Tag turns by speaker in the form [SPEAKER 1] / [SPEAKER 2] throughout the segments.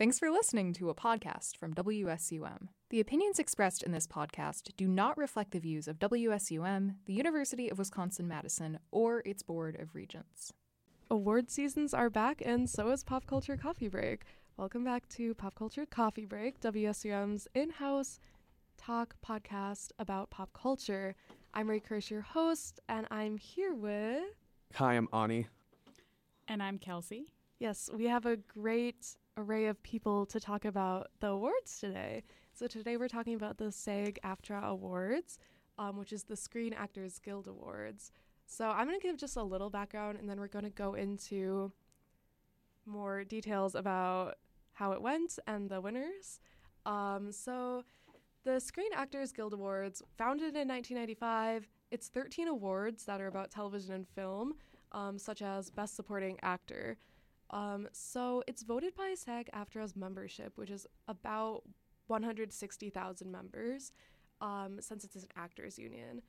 [SPEAKER 1] Thanks for listening to a podcast from WSUM. The opinions expressed in this podcast do not reflect the views of WSUM, the University of Wisconsin Madison, or its Board of Regents.
[SPEAKER 2] Award seasons are back, and so is Pop Culture Coffee Break. Welcome back to Pop Culture Coffee Break, WSUM's in house talk podcast about pop culture. I'm Ray Kirsch, your host, and I'm here with.
[SPEAKER 3] Hi, I'm Ani.
[SPEAKER 4] And I'm Kelsey.
[SPEAKER 2] Yes, we have a great array of people to talk about the awards today. So today we're talking about the SAG-AFTRA Awards, um, which is the Screen Actors Guild Awards. So I'm going to give just a little background, and then we're going to go into more details about how it went and the winners. Um, so the Screen Actors Guild Awards, founded in 1995, it's 13 awards that are about television and film, um, such as Best Supporting Actor. Um, so it's voted by SAG AFTRA's membership, which is about 160,000 members, um, since it's an actors union.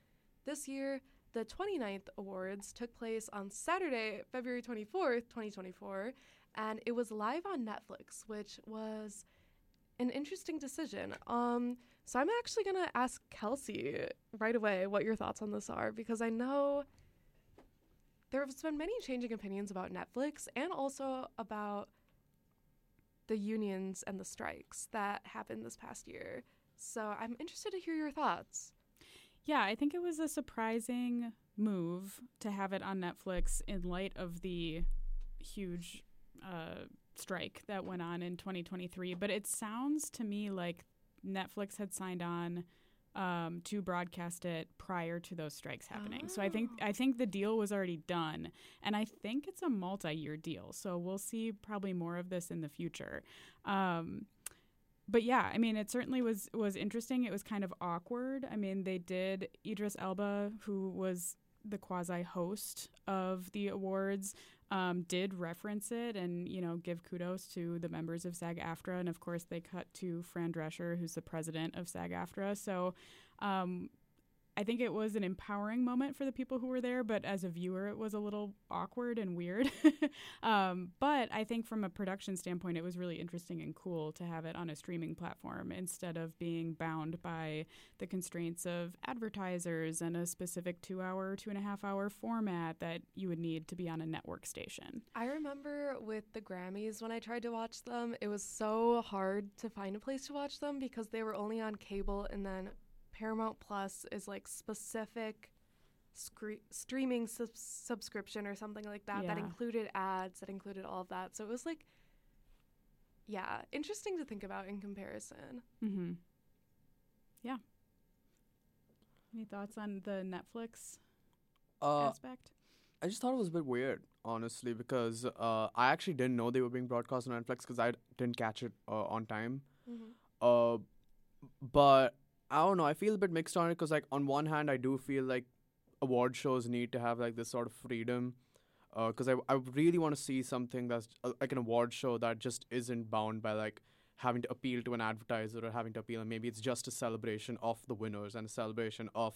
[SPEAKER 2] This year, the 29th awards took place on Saturday, February 24th, 2024, and it was live on Netflix, which was an interesting decision. Um, so I'm actually gonna ask Kelsey right away what your thoughts on this are because I know there have been many changing opinions about Netflix and also about the unions and the strikes that happened this past year. So I'm interested to hear your thoughts.
[SPEAKER 4] Yeah, I think it was a surprising move to have it on Netflix in light of the huge uh, strike that went on in 2023. But it sounds to me like Netflix had signed on um, to broadcast it prior to those strikes happening. Oh. So I think
[SPEAKER 2] Oh.
[SPEAKER 4] I think the deal was already done, and I think it's a multi-year deal. So we'll see probably more of this in the future. Um, but yeah, I mean, it certainly was was interesting. It was kind of awkward. I mean, they did Idris Elba, who was the quasi host of the awards, um, did reference it and you know give kudos to the members of SAG-AFTRA, and of course they cut to Fran Drescher, who's the president of SAG-AFTRA. So. Um, I think it was an empowering moment for the people who were there, but as a viewer, it was a little awkward and weird. um, but I think from a production standpoint, it was really interesting and cool to have it on a streaming platform instead of being bound by the constraints of advertisers and a specific two hour, two and a half hour format that you would need to be on a network station.
[SPEAKER 2] I remember with the Grammys when I tried to watch them, it was so hard to find a place to watch them because they were only on cable and then Paramount Plus is like specific scre- streaming sub- subscription or something like that that included ads, that included all of that. So it was like, yeah, interesting to think about in comparison.
[SPEAKER 4] Mm-hmm. Yeah. Any thoughts on the Netflix
[SPEAKER 3] Uh,
[SPEAKER 4] aspect?
[SPEAKER 3] I just thought it was a bit weird, honestly, because uh, I actually didn't know they were being broadcast on Netflix because I didn't catch it uh, on time. Uh, but I don't know. I feel a bit mixed on it because, like, on one hand, I do feel like award shows need to have like this sort of freedom. Because I I really want to see something that's uh, like an award show that just isn't bound by like having to appeal to an advertiser or having to appeal, and maybe it's just a celebration of the winners and a celebration of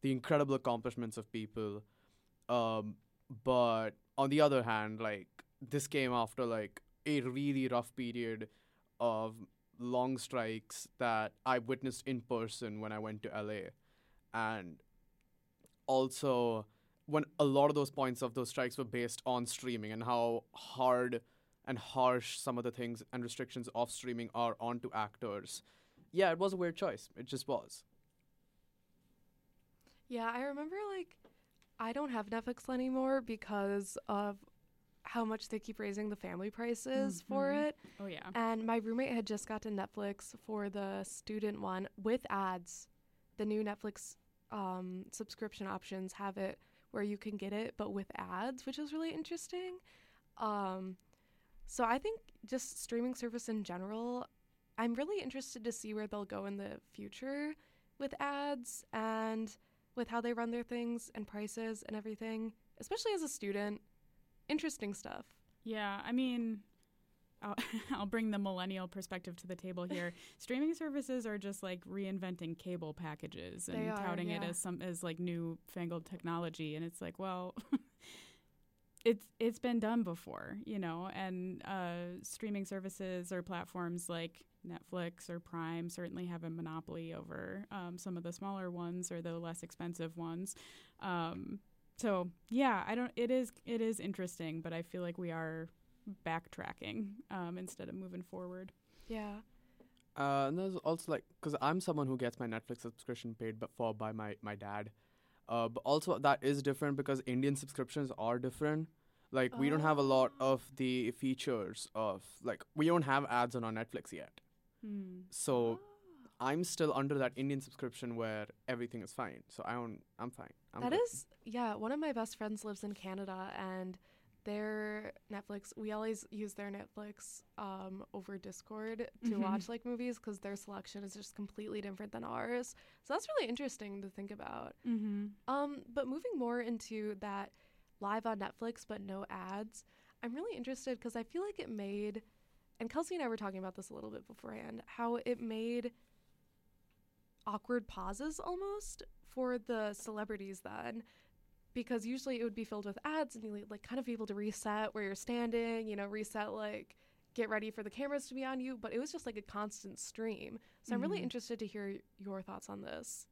[SPEAKER 3] the incredible accomplishments of people. Um, but on the other hand, like this came after like a really rough period of long strikes that I witnessed in person when I went to LA. And also when a lot of those points of those strikes were based on streaming and how hard and harsh some of the things and restrictions of streaming are onto actors. Yeah, it was a weird choice. It just was.
[SPEAKER 2] Yeah, I remember like I don't have Netflix anymore because of how much they keep raising the family prices for
[SPEAKER 4] Mhm.
[SPEAKER 2] it.
[SPEAKER 4] Oh, yeah.
[SPEAKER 2] And my roommate had just gotten Netflix for the student one with ads. The new Netflix um, subscription options have it where you can get it, but with ads, which is really interesting. Um, so I think just streaming service in general, I'm really interested to see where they'll go in the future with ads and with how they run their things and prices and everything, especially as a student. Interesting stuff.
[SPEAKER 4] Yeah, I mean, I'll, I'll bring the millennial perspective to the table here. Streaming services are just like reinventing cable packages and
[SPEAKER 2] are,
[SPEAKER 4] touting it as some as like new fangled technology, and it's like, well, it's it's been done before, you know, and uh, streaming services or platforms like Netflix or Prime certainly have a monopoly over um, some of the smaller ones or the less expensive ones. Um, so yeah, I don't. It is it is interesting, but I feel like we are backtracking um, instead of moving forward.
[SPEAKER 2] Yeah.
[SPEAKER 3] Uh, and there's also like, because I'm someone who gets my Netflix subscription paid but for by my my dad. Uh, but also that is different because Indian subscriptions are different. Like we don't have a lot
[SPEAKER 2] Oh.
[SPEAKER 3] of the features of like we don't have ads on our Netflix yet.
[SPEAKER 4] Hmm.
[SPEAKER 3] So I'm still under that Indian subscription where everything is fine. So I don't. I'm fine. I'm
[SPEAKER 2] That
[SPEAKER 3] good.
[SPEAKER 2] is, yeah. One of my best friends lives in Canada, and their Netflix. We always use their Netflix um, over Discord to
[SPEAKER 4] Mhm.
[SPEAKER 2] watch like movies because their selection is just completely different than ours. So that's really interesting to think about.
[SPEAKER 4] Mm-hmm.
[SPEAKER 2] Um, but moving more into that live on Netflix but no ads, I'm really interested because I feel like it made, and Kelsey and I were talking about this a little bit beforehand, how it made awkward pauses almost for the celebrities then. Because usually it would be filled with ads and you like kind of be able to reset where you're standing, you know, reset like get ready for the cameras to be on you, but it was just like a constant stream. So I'm really
[SPEAKER 4] Mhm.
[SPEAKER 2] interested to hear your thoughts on this.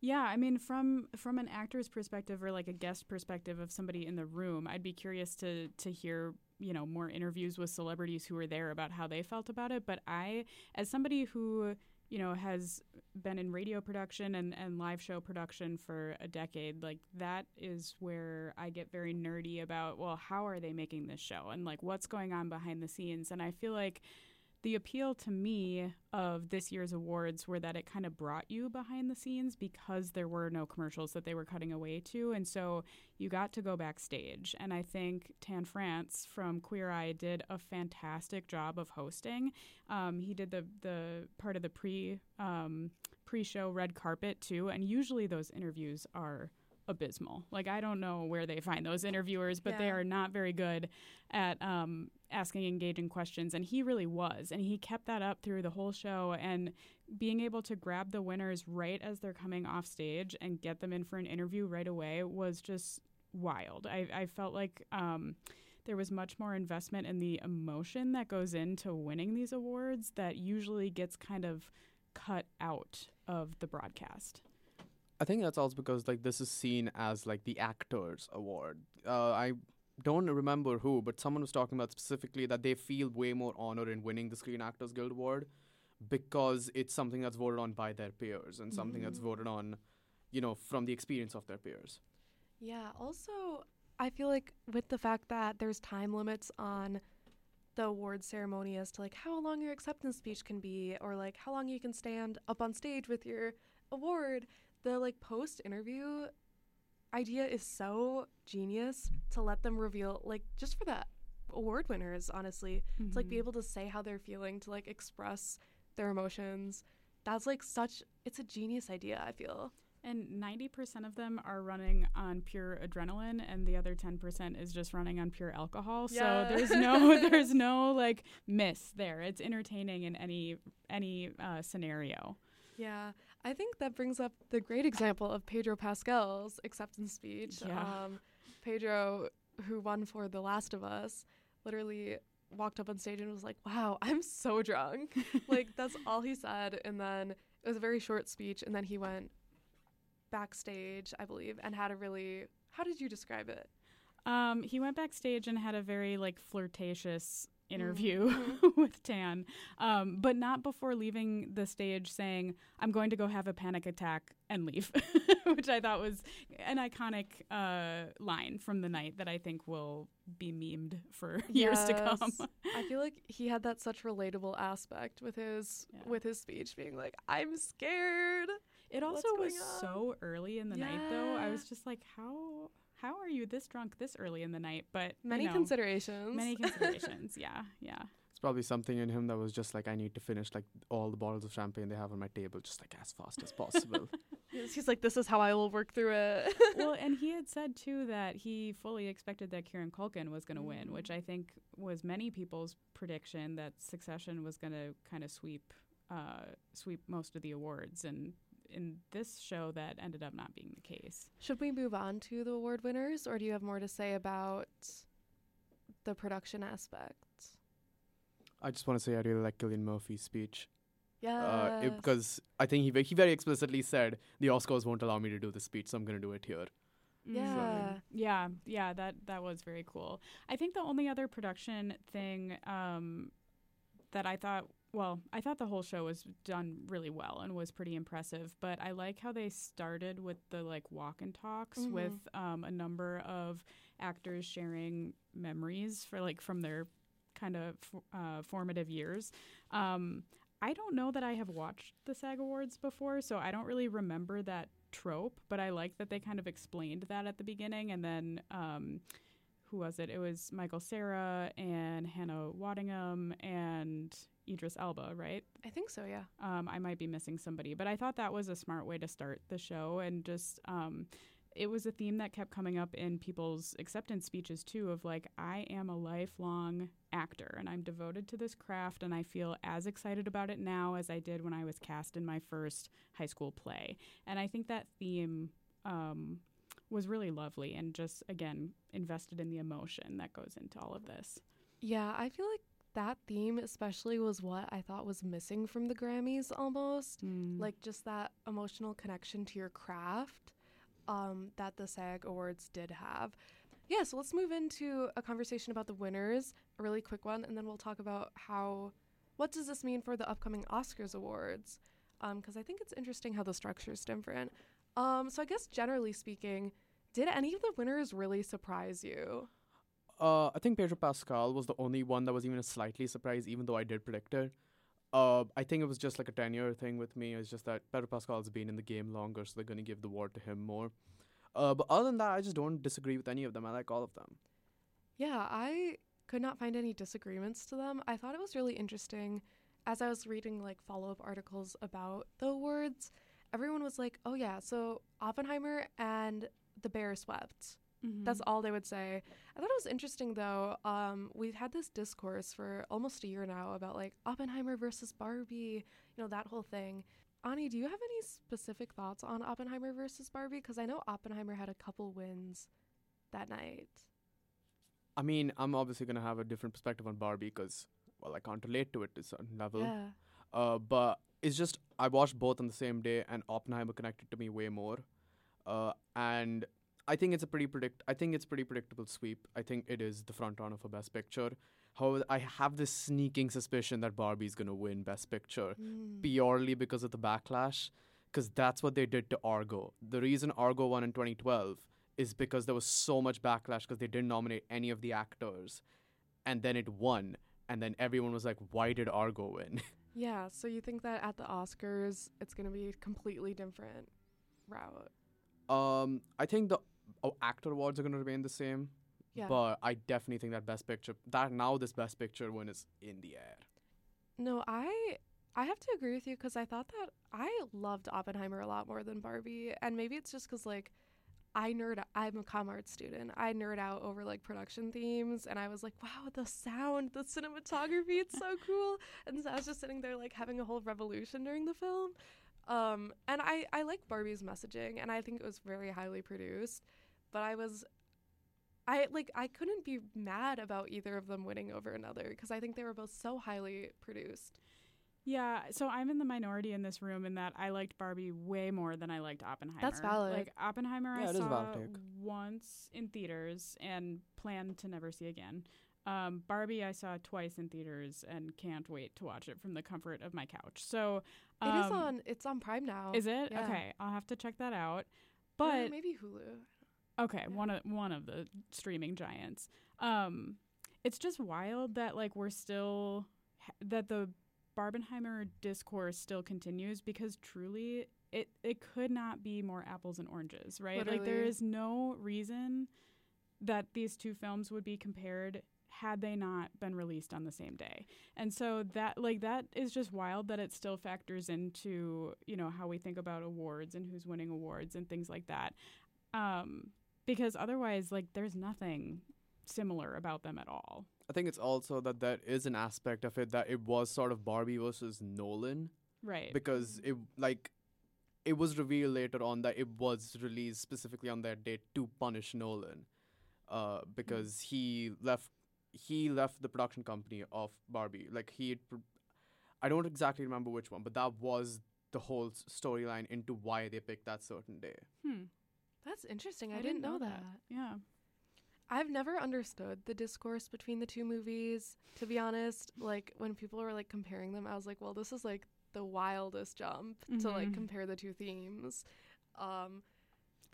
[SPEAKER 4] Yeah, I mean, from from an actor's perspective or like a guest perspective of somebody in the room, I'd be curious to to hear you know more interviews with celebrities who were there about how they felt about it. But I, as somebody who you know has been in radio production and and live show production for a decade, like that is where I get very nerdy about. Well, how are they making this show and like what's going on behind the scenes? And I feel like the appeal to me of this year's awards were that it kind of brought you behind the scenes because there were no commercials that they were cutting away to. And so you got to go backstage. And I think Tan France from Queer Eye did a fantastic job of hosting. Um, he did the, the part of the pre um, pre show red carpet too. And usually those interviews are abysmal. Like I don't know where they find those interviewers, but they are not very good at um, asking engaging questions. And he really was, and he kept that up through the whole show. And being able to grab the winners right as they're coming off stage and get them in for an interview right away was just wild. I, I felt like. Um, there was much more investment in the emotion that goes into winning these awards that usually gets kind of cut out of the broadcast.
[SPEAKER 3] I think that's also because like this is seen as like the actors award. Uh, I don't remember who, but someone was talking about specifically that they feel way more honor in winning the Screen Actors Guild Award because it's something that's voted on by their peers and something that's
[SPEAKER 2] Mhm.
[SPEAKER 3] voted on, you know, from the experience of their peers.
[SPEAKER 2] Yeah, also, I feel like with the fact that there's time limits on the award ceremony as to like how long your acceptance speech can be or like how long you can stand up on stage with your award, the like post interview idea is so genius to let them reveal like just for the award winners honestly to like be
[SPEAKER 4] Mhm.
[SPEAKER 2] able to say how they're feeling to like express their emotions that's like such it's a genius idea i feel
[SPEAKER 4] And 90% of them are running on pure adrenaline and the other 10% is just running on pure alcohol.
[SPEAKER 2] Yeah.
[SPEAKER 4] So there's no there's no like miss there. It's entertaining in any any uh, scenario.
[SPEAKER 2] Yeah, I think that brings up the great example of Pedro Pascal's acceptance speech.
[SPEAKER 4] Yeah.
[SPEAKER 2] Um, Pedro, who won for The Last of Us, literally walked up on stage and was like, "Wow, I'm so drunk." like that's all he said, and then it was a very short speech, and then he went backstage, I believe, and had a really. How did you describe it?
[SPEAKER 4] Um, he went backstage and had a very like flirtatious interview
[SPEAKER 2] Mhm.
[SPEAKER 4] with Tan, um, but not before leaving the stage saying, "I'm going to go have a panic attack and leave," which I thought was an iconic uh, line from the night that I think will be memed for years to come.
[SPEAKER 2] I feel like he had that such relatable aspect with his
[SPEAKER 4] Yeah.
[SPEAKER 2] with his speech, being like, "I'm scared."
[SPEAKER 4] It also was
[SPEAKER 2] on?
[SPEAKER 4] so early in the night, though. I was just like, how how are you this drunk this early in the night? But you
[SPEAKER 2] Many
[SPEAKER 4] know,
[SPEAKER 2] considerations.
[SPEAKER 4] many considerations. yeah, yeah.
[SPEAKER 3] It's probably something in him that was just like I need to finish like all the bottles of champagne they have on my table just like as fast as possible.
[SPEAKER 2] He's he's like, "This is how I will work through it."
[SPEAKER 4] well, and he had said too that he fully expected that Kieran Culkin was going to win,
[SPEAKER 2] Mm.
[SPEAKER 4] which I think was many people's prediction that Succession was going to kind of sweep uh, sweep most of the awards, and in this show that ended up not being the case.
[SPEAKER 2] Should we move on to the award winners, or do you have more to say about the production aspect?
[SPEAKER 3] I just want to say I really like Cillian Murphy's speech.
[SPEAKER 2] Yeah.
[SPEAKER 3] Uh, because I think he he very explicitly said the Oscars won't allow me to do the speech, so I'm going to do it here.
[SPEAKER 2] Yeah.
[SPEAKER 4] Mhm. Yeah, yeah, that that was very cool. I think the only other production thing um, that I thought, well, I thought the whole show was done really well and was pretty impressive. But I like how they started with the like walk and talks
[SPEAKER 2] Mhm.
[SPEAKER 4] with um, a number of actors sharing memories for like from their kind of uh, formative years. Um, I don't know that I have watched the SAG Awards before, so I don't really remember that trope, but I like that they kind of explained that at the beginning. And then, um, who was it? It was Michael Cera and Hannah Waddingham and Idris Elba, right?
[SPEAKER 2] I think so, yeah.
[SPEAKER 4] Um, I might be missing somebody, but I thought that was a smart way to start the show and just. Um, it was a theme that kept coming up in people's acceptance speeches too of like i am a lifelong actor and i'm devoted to this craft and i feel as excited about it now as i did when i was cast in my first high school play and i think that theme um, was really lovely and just again invested in the emotion that goes into all of this
[SPEAKER 2] Yeah, I feel like that theme especially was what I thought was missing from the Grammys almost. Like just that emotional connection to your craft um, that the SAG Awards did have. Yeah, so let's move into a conversation about the winners, a really quick one, and then we'll talk about how what does this mean for the upcoming Oscars awards? Because I think it's interesting how the structure is different. Um, so I guess generally speaking, did any of the winners really surprise you?
[SPEAKER 3] Uh, I think Pedro Pascal was the only one that was even a slightly surprised, even though I did predict it. Uh, I think it was just like a 10 year thing with me. It's just that Pedro Pascal's been in the game longer, so they're going to give the award to him more. Uh, but other than that, I just don't disagree with any of them. I like all of them.
[SPEAKER 2] Yeah, I could not find any disagreements to them. I thought it was really interesting as I was reading like follow up articles about the awards. Everyone was like, oh, yeah, so Oppenheimer and The Bear swept. That's all they would say. I thought it was interesting though. Um, we've had this discourse for almost a year now about like Oppenheimer versus Barbie, you know, that whole thing. Ani, do you have any specific thoughts on Oppenheimer versus Barbie? Because I know Oppenheimer had a couple wins that night.
[SPEAKER 3] I mean, I'm obviously going to have a different perspective on Barbie because, well, I can't relate to it to a certain level.
[SPEAKER 2] Yeah.
[SPEAKER 3] Uh, but it's just I watched both on the same day, and Oppenheimer connected to me way more. Uh, and I think it's a pretty predict. I think it's pretty predictable sweep. I think it is the front runner for Best Picture. However, I have this sneaking suspicion that Barbie's gonna win Best Picture
[SPEAKER 2] Mm.
[SPEAKER 3] purely because of the backlash, because that's what they did to Argo. The reason Argo won in 2012 is because there was so much backlash because they didn't nominate any of the actors, and then it won, and then everyone was like, "Why did Argo win?"
[SPEAKER 2] Yeah, so you think that at the Oscars it's going to be a completely different route?
[SPEAKER 3] Um, I think the oh, actor awards are going to remain the same,
[SPEAKER 2] Yeah.
[SPEAKER 3] but I definitely think that Best Picture that now this Best Picture one is in the air.
[SPEAKER 2] no, I I have to agree with you cuz I thought that I loved Oppenheimer a lot more than Barbie and maybe it's just cuz like I nerd I'm a com art student. I nerd out over like production themes and I was like, wow, the sound, the cinematography, it's so cool. And so I was just sitting there like having a whole revolution during the film. Um, and I, I like Barbie's messaging and I think it was very highly produced. But I was I like I couldn't be mad about either of them winning over another because I think they were both so highly produced.
[SPEAKER 4] Yeah, so I'm in the minority in this room in that I liked Barbie way more than I liked Oppenheimer.
[SPEAKER 2] That's valid.
[SPEAKER 4] Like Oppenheimer,
[SPEAKER 3] Yeah,
[SPEAKER 4] I
[SPEAKER 3] it is a valid
[SPEAKER 4] saw once in theaters and planned to never see again. Um, Barbie, I saw twice in theaters and can't wait to watch it from the comfort of my couch. So
[SPEAKER 2] it is
[SPEAKER 4] um,
[SPEAKER 2] on it's on Prime now.
[SPEAKER 4] Is it
[SPEAKER 2] Yeah.
[SPEAKER 4] okay? I'll have to check that out.
[SPEAKER 2] Or
[SPEAKER 4] But
[SPEAKER 2] maybe Hulu.
[SPEAKER 4] Okay,
[SPEAKER 2] Yeah.
[SPEAKER 4] one of one of the streaming giants. Um, it's just wild that like we're still that the Barbenheimer discourse still continues because truly it it could not be more apples and oranges, right? Like there is no reason that these two films would be compared had they not been released on the same day. And so that like that is just wild that it still factors into, you know, how we think about awards and who's winning awards and things like that. Um because otherwise like there's nothing similar about them at all.
[SPEAKER 3] I think it's also that there is an aspect of it that it was sort of Barbie versus Nolan
[SPEAKER 4] Right.
[SPEAKER 3] because it like it was revealed later on that it was released specifically on that date to punish Nolan, uh, because he left he left the production company of Barbie. Like he, had I don't exactly remember which one, but that was the whole storyline into why they picked that certain day.
[SPEAKER 4] Hmm.
[SPEAKER 2] That's interesting. I, didn't, know, that.
[SPEAKER 4] Yeah.
[SPEAKER 2] I've never understood the discourse between the two movies. To be honest, like when people were like comparing them, I was like, well, this is like the wildest jump to like
[SPEAKER 4] Mhm.
[SPEAKER 2] compare the two themes. Um,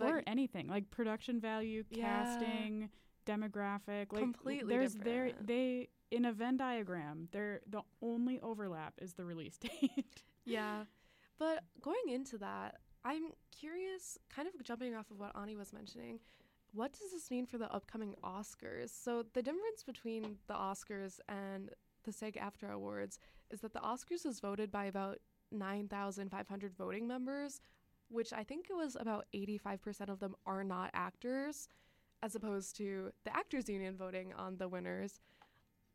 [SPEAKER 4] or anything like production value,
[SPEAKER 2] Yeah.
[SPEAKER 4] casting, demographic. Like
[SPEAKER 2] Completely
[SPEAKER 4] there's there
[SPEAKER 2] different.
[SPEAKER 4] they in a Venn diagram. There the only overlap is the release date.
[SPEAKER 2] Yeah. But going into that, I'm curious, kind of jumping off of what Ani was mentioning, what does this mean for the upcoming Oscars? So, the difference between the Oscars and the SAG AFTRA Awards is that the Oscars is voted by about 9,500 voting members, which I think it was about 85% of them are not actors, as opposed to the Actors Union voting on the winners.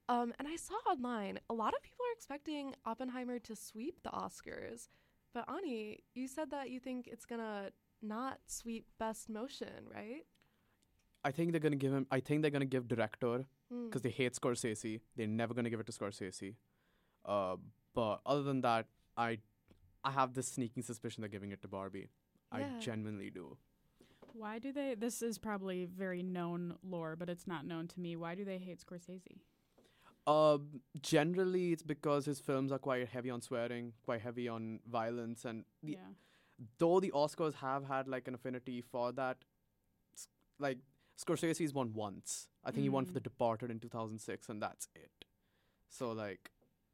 [SPEAKER 2] Um, and I saw online a lot of people are expecting Oppenheimer to sweep the Oscars. But Ani, you said that you think it's gonna not sweep Best Motion, right?
[SPEAKER 3] I think they're gonna give him. I think they're gonna give director
[SPEAKER 2] Mm.
[SPEAKER 3] because they hate Scorsese. They're never gonna give it to Scorsese. Uh, but other than that, I I have this sneaking suspicion they're giving it to Barbie. I genuinely do.
[SPEAKER 4] Why do they? This is probably very known lore, but it's not known to me. Why do they hate Scorsese?
[SPEAKER 3] Um, generally, it's because his films are quite heavy on swearing, quite heavy on violence, and the,
[SPEAKER 4] yeah.
[SPEAKER 3] though the Oscars have had like an affinity for that, like Scorsese's won once. I think he won for
[SPEAKER 4] Mm.
[SPEAKER 3] The Departed in 2006, and that's it. So like,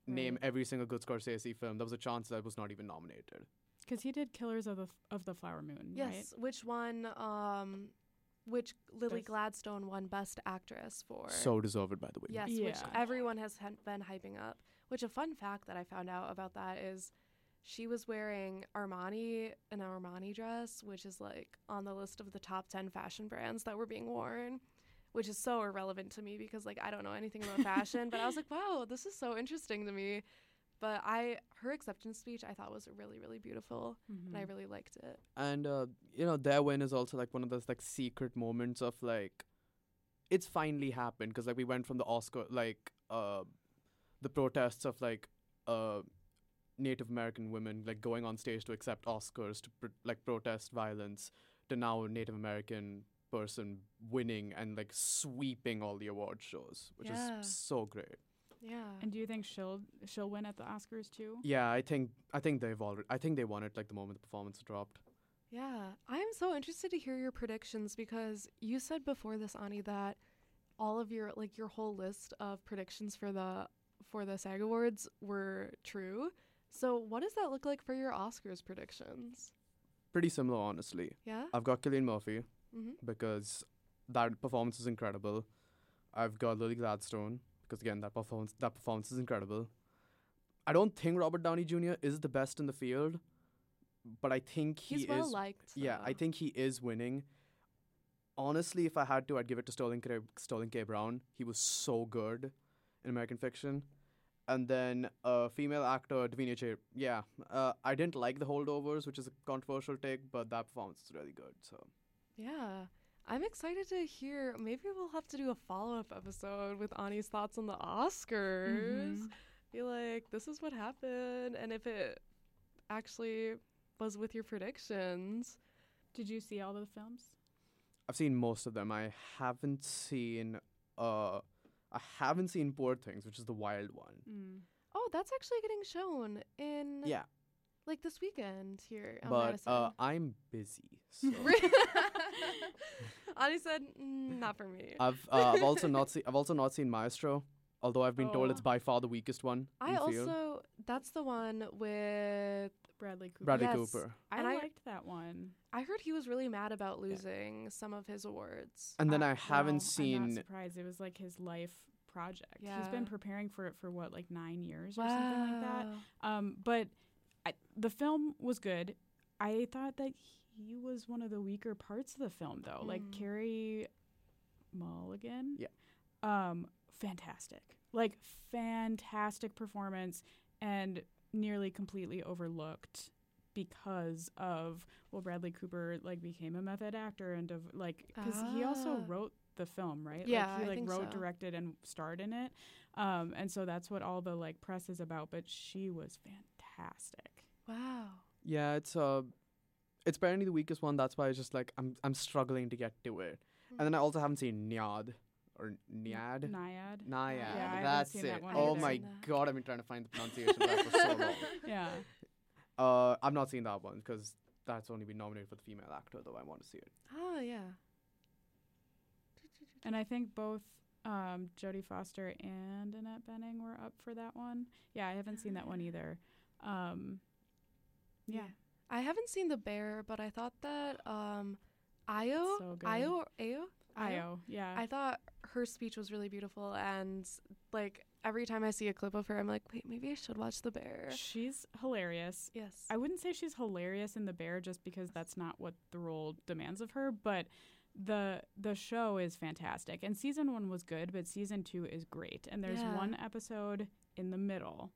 [SPEAKER 3] name every single good Scorsese film. There was a chance that it was not even nominated.
[SPEAKER 4] Because he did Killers of the F- of the Flower Moon, right?
[SPEAKER 2] Yes, which one? Um, which Lily
[SPEAKER 4] Best-
[SPEAKER 2] Gladstone won Best Actress for?
[SPEAKER 3] So deserved, by the way.
[SPEAKER 2] Yes, which everyone has hen- been hyping up. Which a fun fact that I found out about that is she was wearing Armani, an Armani dress, which is like on the list of the top 10 fashion brands that were being worn, which is so irrelevant to me because like I don't know anything about fashion, but I was like, wow, this is so interesting to me. But I her acceptance speech I thought was really really beautiful and I
[SPEAKER 4] Mhm.
[SPEAKER 2] really liked it.
[SPEAKER 3] and uh, you know their win is also like one of those like secret moments of like it's finally happened because like we went from the oscar like uh the protests of like uh native american women like going on stage to accept oscars to pr- like protest violence to now a native american person winning and like sweeping all the award shows which
[SPEAKER 2] Yeah.
[SPEAKER 3] is so great
[SPEAKER 2] Yeah.
[SPEAKER 4] And do you think she'll she'll win at the Oscars too?
[SPEAKER 3] yeah i think i think they've already i think they won it like the moment the performance dropped
[SPEAKER 2] Yeah, I'm so interested to hear your predictions because you said before this, Ani, that all of your like your whole list of predictions for the for the SAG Awards were true. So what does that look like for your Oscars predictions?
[SPEAKER 3] pretty similar honestly
[SPEAKER 2] Yeah.
[SPEAKER 3] i've got cillian murphy
[SPEAKER 2] Mm-hmm.
[SPEAKER 3] because that performance is incredible. I've got Lily Gladstone because again that performance that performance is incredible. I don't think Robert Downey Jr. is the best in the field, but I think he
[SPEAKER 2] He's well
[SPEAKER 3] is.
[SPEAKER 2] liked.
[SPEAKER 3] yeah, I think he is winning. Honestly, if I had to, I'd give it to Sterling K. Sterling K. Brown. He was so good in American Fiction. And then uh, female actor Davina J. Yeah, uh, I didn't like the holdovers, which is a controversial take, but that performance is really good. So
[SPEAKER 2] Yeah. I'm excited to hear. Maybe we'll have to do a follow up episode with Ani's thoughts on the Oscars.
[SPEAKER 4] Mhm.
[SPEAKER 2] Be like, this is what happened, and if it actually was with your predictions.
[SPEAKER 4] Did you see all the films?
[SPEAKER 3] I've seen most of them. I haven't seen uh I haven't seen Poor Things, which is the wild one.
[SPEAKER 4] Mm.
[SPEAKER 2] Oh, that's actually getting shown in
[SPEAKER 3] Yeah,
[SPEAKER 2] like this weekend here. on
[SPEAKER 3] but
[SPEAKER 2] Madison.
[SPEAKER 3] uh I'm busy. So
[SPEAKER 2] Ani said, mm, "Not for me."
[SPEAKER 3] I've uh, I've also not seen I've also not seen Maestro, although I've been told
[SPEAKER 4] Oh.
[SPEAKER 3] it's by far the weakest one
[SPEAKER 2] I
[SPEAKER 3] in the field.
[SPEAKER 2] also that's the one with
[SPEAKER 4] Bradley Cooper.
[SPEAKER 3] Bradley
[SPEAKER 2] Yes.
[SPEAKER 3] Cooper.
[SPEAKER 4] I
[SPEAKER 2] and I-
[SPEAKER 4] liked that one.
[SPEAKER 2] I heard he was really mad about losing some of his awards.
[SPEAKER 3] And then
[SPEAKER 4] Uh,
[SPEAKER 3] I haven't
[SPEAKER 4] well, I'm
[SPEAKER 3] seen
[SPEAKER 4] not surprised. It was like his life project. Yeah. He's been preparing for it for what, like nine years or something like that.
[SPEAKER 2] Wow.
[SPEAKER 4] Um, but I, the film was good. I thought that he was one of the weaker parts of the film, though. Like
[SPEAKER 2] Mm.
[SPEAKER 4] Carey Mulligan.
[SPEAKER 3] Yeah.
[SPEAKER 4] Um, fantastic. Like fantastic performance and nearly completely overlooked because of well Bradley Cooper like became a method actor and of like because he also
[SPEAKER 2] Ah.
[SPEAKER 4] wrote the film right
[SPEAKER 2] Yeah,
[SPEAKER 4] like, he
[SPEAKER 2] I
[SPEAKER 4] like
[SPEAKER 2] think
[SPEAKER 4] wrote
[SPEAKER 2] so.
[SPEAKER 4] directed and starred in it um and so that's what all the like press is about but she was fantastic
[SPEAKER 2] Wow.
[SPEAKER 3] Yeah, it's uh, it's apparently the weakest one. That's why it's just like I'm I'm struggling to get to it. And then I also haven't seen Nyad or Nyad.
[SPEAKER 4] Naiad
[SPEAKER 3] Nyad.
[SPEAKER 2] Yeah, I
[SPEAKER 3] That's
[SPEAKER 4] seen
[SPEAKER 3] it.
[SPEAKER 4] that one
[SPEAKER 3] oh
[SPEAKER 4] either.
[SPEAKER 3] my god, I've been trying to find the pronunciation of that for so long.
[SPEAKER 4] yeah
[SPEAKER 3] Uh, I've not seen that one because that's only been nominated for the female actor, though I want to see it.
[SPEAKER 2] Oh yeah.
[SPEAKER 4] And I think both um, Jodie Foster and Annette Bening were up for that one. Yeah, I haven't seen that one either. Um, yeah,
[SPEAKER 2] I haven't seen the bear, but I thought that um, Io,
[SPEAKER 4] so
[SPEAKER 2] Io, Io.
[SPEAKER 4] Yeah,
[SPEAKER 2] I thought her speech was really beautiful, and like every time I see a clip of her, I'm like, wait, maybe I should watch the bear.
[SPEAKER 4] she's hilarious.
[SPEAKER 2] Yes.
[SPEAKER 4] I wouldn't say she's hilarious in The Bear just because that's not what the role demands of her, but the the show is fantastic. And season 1 was good, but season 2 is great. And there's
[SPEAKER 2] Yeah.
[SPEAKER 4] one episode in the middle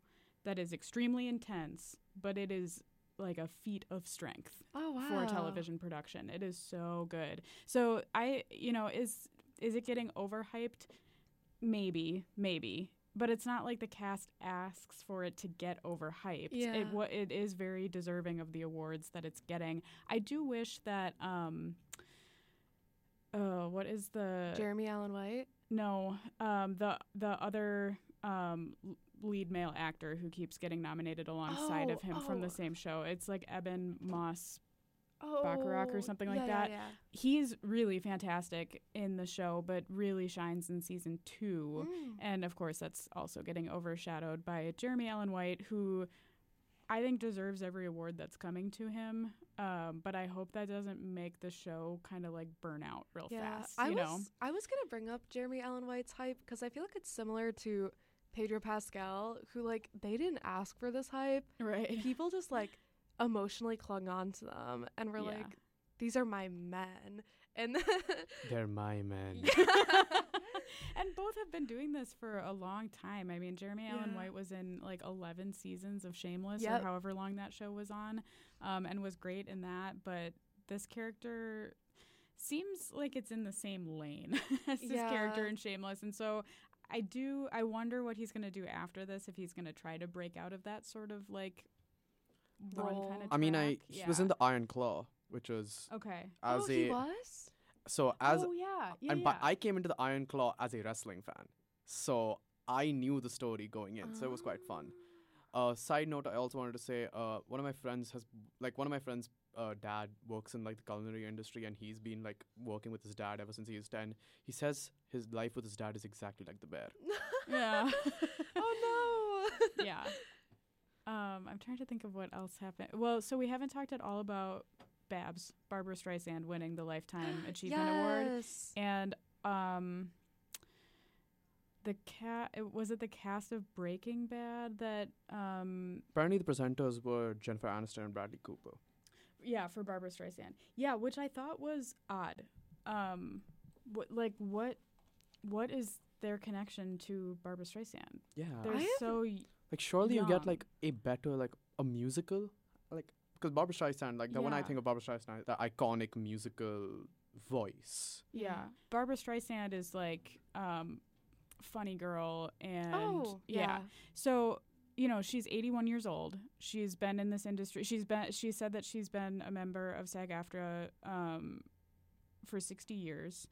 [SPEAKER 4] that is extremely intense, but it is like a feat of strength
[SPEAKER 2] oh wow.
[SPEAKER 4] for television production. It is so good. So I, you know, is is it getting overhyped? Maybe, maybe. But it's not like the cast asks for it to get overhyped.
[SPEAKER 2] Yeah.
[SPEAKER 4] It what it is very deserving of the awards that it's getting. I do wish that um uh what is the
[SPEAKER 2] Jeremy Allen White.
[SPEAKER 4] no, um the the other um lead male actor who keeps getting nominated alongside of
[SPEAKER 2] Oh,
[SPEAKER 4] him from
[SPEAKER 2] oh.
[SPEAKER 4] the same show. It's like Ebon Moss
[SPEAKER 2] Oh,
[SPEAKER 4] Bachrach or something like
[SPEAKER 2] yeah,
[SPEAKER 4] that.
[SPEAKER 2] Yeah, yeah.
[SPEAKER 4] he's really fantastic in the show, but really shines in season two.
[SPEAKER 2] Mm.
[SPEAKER 4] And of course, that's also getting overshadowed by Jeremy Allen White, who I think deserves every award that's coming to him. Um, but I hope that doesn't make the show kind of like burn out real
[SPEAKER 2] Yeah,
[SPEAKER 4] fast.
[SPEAKER 2] I was
[SPEAKER 4] know?
[SPEAKER 2] I was gonna bring up Jeremy Allen White's hype because I feel like it's similar to Pedro Pascal, who like they didn't ask for this hype.
[SPEAKER 4] Right.
[SPEAKER 2] People just like emotionally clung on to them and were
[SPEAKER 4] Yeah.
[SPEAKER 2] like, "These are my men." And
[SPEAKER 3] They're my men.
[SPEAKER 4] and both have been doing this for a long time. I mean, Jeremy Allen White was in like 11 seasons of Shameless
[SPEAKER 2] Yep.
[SPEAKER 4] or however long that show was on um, and was great in that. But this character seems like it's in the same lane as his character in Shameless. And so I do, I wonder what he's going to do after this, if he's going to try to break out of that sort of like
[SPEAKER 2] Role.
[SPEAKER 4] kind of
[SPEAKER 3] I mean, I he was in the Iron Claw, which was
[SPEAKER 4] Okay.
[SPEAKER 3] as
[SPEAKER 2] oh,
[SPEAKER 3] a
[SPEAKER 2] he was.
[SPEAKER 3] so as
[SPEAKER 4] oh, yeah. Yeah.
[SPEAKER 3] and
[SPEAKER 4] yeah.
[SPEAKER 3] but I came into the Iron Claw as a wrestling fan, so I knew the story going in, so it was quite fun. Uh, side note, I also wanted to say, uh, one of my friends has like one of my friends' uh, dad works in like the culinary industry, and he's been like working with his dad ever since he was ten. He says his life with his dad is exactly like the bear.
[SPEAKER 4] yeah.
[SPEAKER 2] oh no.
[SPEAKER 4] yeah. Um, I'm trying to think of what else happened. Well, so we haven't talked at all about Babs, Barbra Streisand winning the Lifetime Achievement Award, and um, the cat was it the cast of Breaking Bad that um,
[SPEAKER 3] Apparently, the presenters were Jennifer Aniston and Bradley Cooper.
[SPEAKER 4] Yeah for Barbra Streisand, yeah, which I thought was odd. Um, what like what what is their connection to Barbra Streisand?
[SPEAKER 3] Yeah,
[SPEAKER 4] They're
[SPEAKER 2] I
[SPEAKER 4] so y-
[SPEAKER 3] like surely you get like a better like a musical, like because Barbra Streisand, like the when I think of Barbra Streisand, the iconic musical voice.
[SPEAKER 4] Yeah. Barbra Streisand is like um funny girl and
[SPEAKER 2] oh yeah.
[SPEAKER 4] So, you know, she's 81 years old. She's been in this industry. She's been she said that she's been a member of SAG-AFTRA um for 60 years.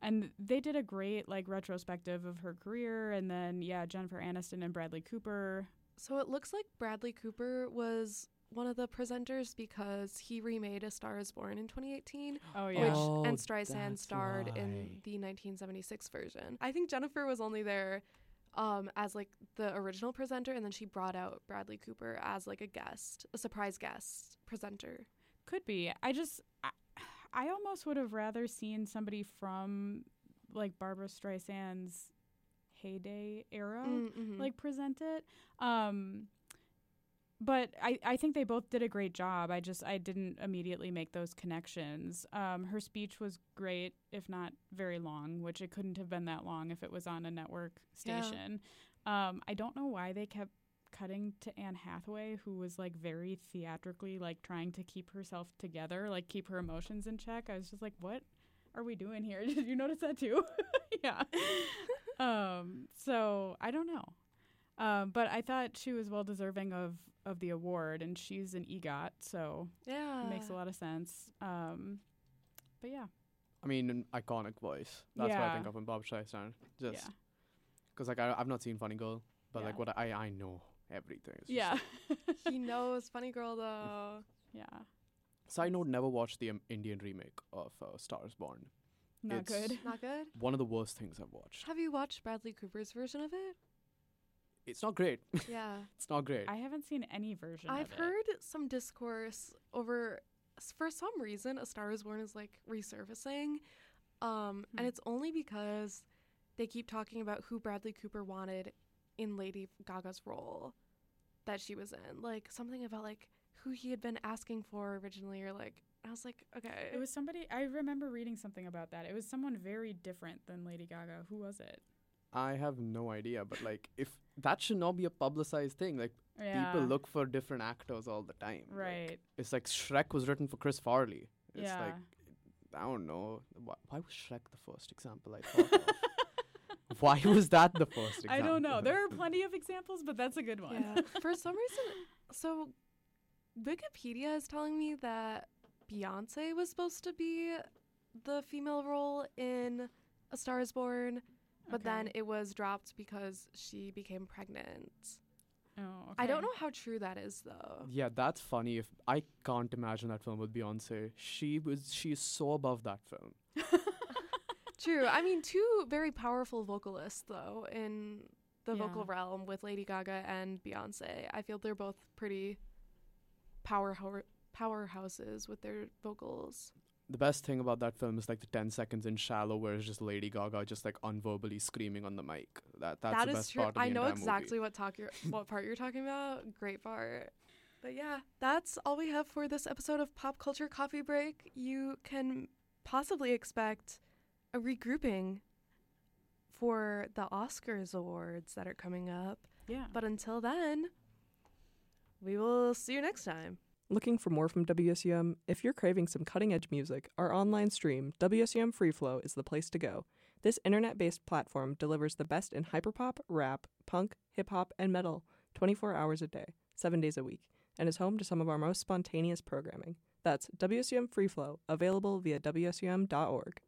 [SPEAKER 4] And they did a great like retrospective of her career and then yeah, Jennifer Aniston and Bradley Cooper.
[SPEAKER 2] So it looks like Bradley Cooper was one of the presenters because he remade A Star Is Born in 2018,
[SPEAKER 4] Oh
[SPEAKER 2] which
[SPEAKER 3] Oh,
[SPEAKER 2] and Streisand
[SPEAKER 3] that's
[SPEAKER 2] starred in the 1976 version. I think Jennifer was only there um, as like the original presenter, and then she brought out Bradley Cooper as like a guest, a surprise guest presenter.
[SPEAKER 4] Could be. I just I, I almost would have rather seen somebody from like Barbra Streisand's heyday era
[SPEAKER 2] Mm, mhm.
[SPEAKER 4] like present it. Um but I, I think they both did a great job. I just I didn't immediately make those connections. Um, her speech was great, if not very long, which it couldn't have been that long if it was on a network
[SPEAKER 2] Yeah.
[SPEAKER 4] station. Um, I don't know why they kept cutting to Anne Hathaway, who was like very theatrically like trying to keep herself together, like keep her emotions in check. I was just like, what are we doing here? Did you notice that too? yeah. um. So I don't know. Um, but I thought she was well deserving of of the award, and she's an EGOT, so
[SPEAKER 2] Yeah.
[SPEAKER 4] it makes a lot of sense. Um, but yeah,
[SPEAKER 3] I mean, an iconic voice. That's what I think of when Bob Streisand. Just
[SPEAKER 4] yeah,
[SPEAKER 3] because like I, I've not seen Funny Girl, but like what I I know everything. It's just-
[SPEAKER 4] yeah,
[SPEAKER 2] he knows Funny Girl though.
[SPEAKER 4] yeah.
[SPEAKER 3] Side note: Never watched the um, Indian remake of uh, Stars Born.
[SPEAKER 4] Not
[SPEAKER 3] It's-
[SPEAKER 4] good.
[SPEAKER 2] Not good.
[SPEAKER 3] One of the worst things I've watched.
[SPEAKER 2] Have you watched Bradley Cooper's version of it?
[SPEAKER 3] It's not great.
[SPEAKER 2] Yeah.
[SPEAKER 3] it's not great.
[SPEAKER 4] I haven't seen any version.
[SPEAKER 2] I've
[SPEAKER 4] of it.
[SPEAKER 2] heard some discourse over for some reason A Star is Born is like resurfacing. Um
[SPEAKER 4] Hmm.
[SPEAKER 2] and it's only because they keep talking about who Bradley Cooper wanted in Lady Gaga's role that she was in. Like something about like who he had been asking for originally or like I was like, okay.
[SPEAKER 4] It was somebody. I remember reading something about that. It was someone very different than Lady Gaga. Who was it?
[SPEAKER 3] I have no idea, but like if that should not be a publicized thing. Like
[SPEAKER 4] Yeah.
[SPEAKER 3] people look for different actors all the time. Like,
[SPEAKER 4] Right.
[SPEAKER 3] it's like Shrek was written for Chris Farley. It's
[SPEAKER 4] yeah.
[SPEAKER 3] like I don't know. Why, why was Shrek the first example I thought of? Why was that the first example?
[SPEAKER 4] I don't know. There are plenty of examples, but that's a good one.
[SPEAKER 2] Yeah. For some reason, so Wikipedia is telling me that Beyonce was supposed to be the female role in A Star is Born, but then it was dropped because she became pregnant.
[SPEAKER 4] oh,
[SPEAKER 2] I don't know how true that is, though.
[SPEAKER 3] Yeah, that's funny. If I can't imagine that film with Beyonce, she was she's so above that film.
[SPEAKER 2] True. I mean, two very powerful vocalists, though, in the vocal realm with Lady Gaga and Beyonce. I feel they're both pretty power powerhouses with their vocals.
[SPEAKER 3] The best thing about that film is like the ten seconds in Shallow, where it's just Lady Gaga just like unverbally screaming on the mic. That that's
[SPEAKER 2] That
[SPEAKER 3] the
[SPEAKER 2] is
[SPEAKER 3] best
[SPEAKER 2] true.
[SPEAKER 3] part of the
[SPEAKER 2] I know
[SPEAKER 3] entire movie.
[SPEAKER 2] exactly what talk you're, what part you're talking about. Great part. But yeah, that's all we have for this episode of Pop Culture Coffee Break. You can possibly expect a regrouping for the Oscars awards that are coming up.
[SPEAKER 4] Yeah.
[SPEAKER 2] But until then, we will see you next time.
[SPEAKER 5] Looking for more from WSUM? If you're craving some cutting edge music, our online stream, WSUM Free Flow, is the place to go. This internet based platform delivers the best in hyperpop, rap, punk, hip hop, and metal 24 hours a day, 7 days a week, and is home to some of our most spontaneous programming. That's WSUM Free Flow, available via WSUM.org.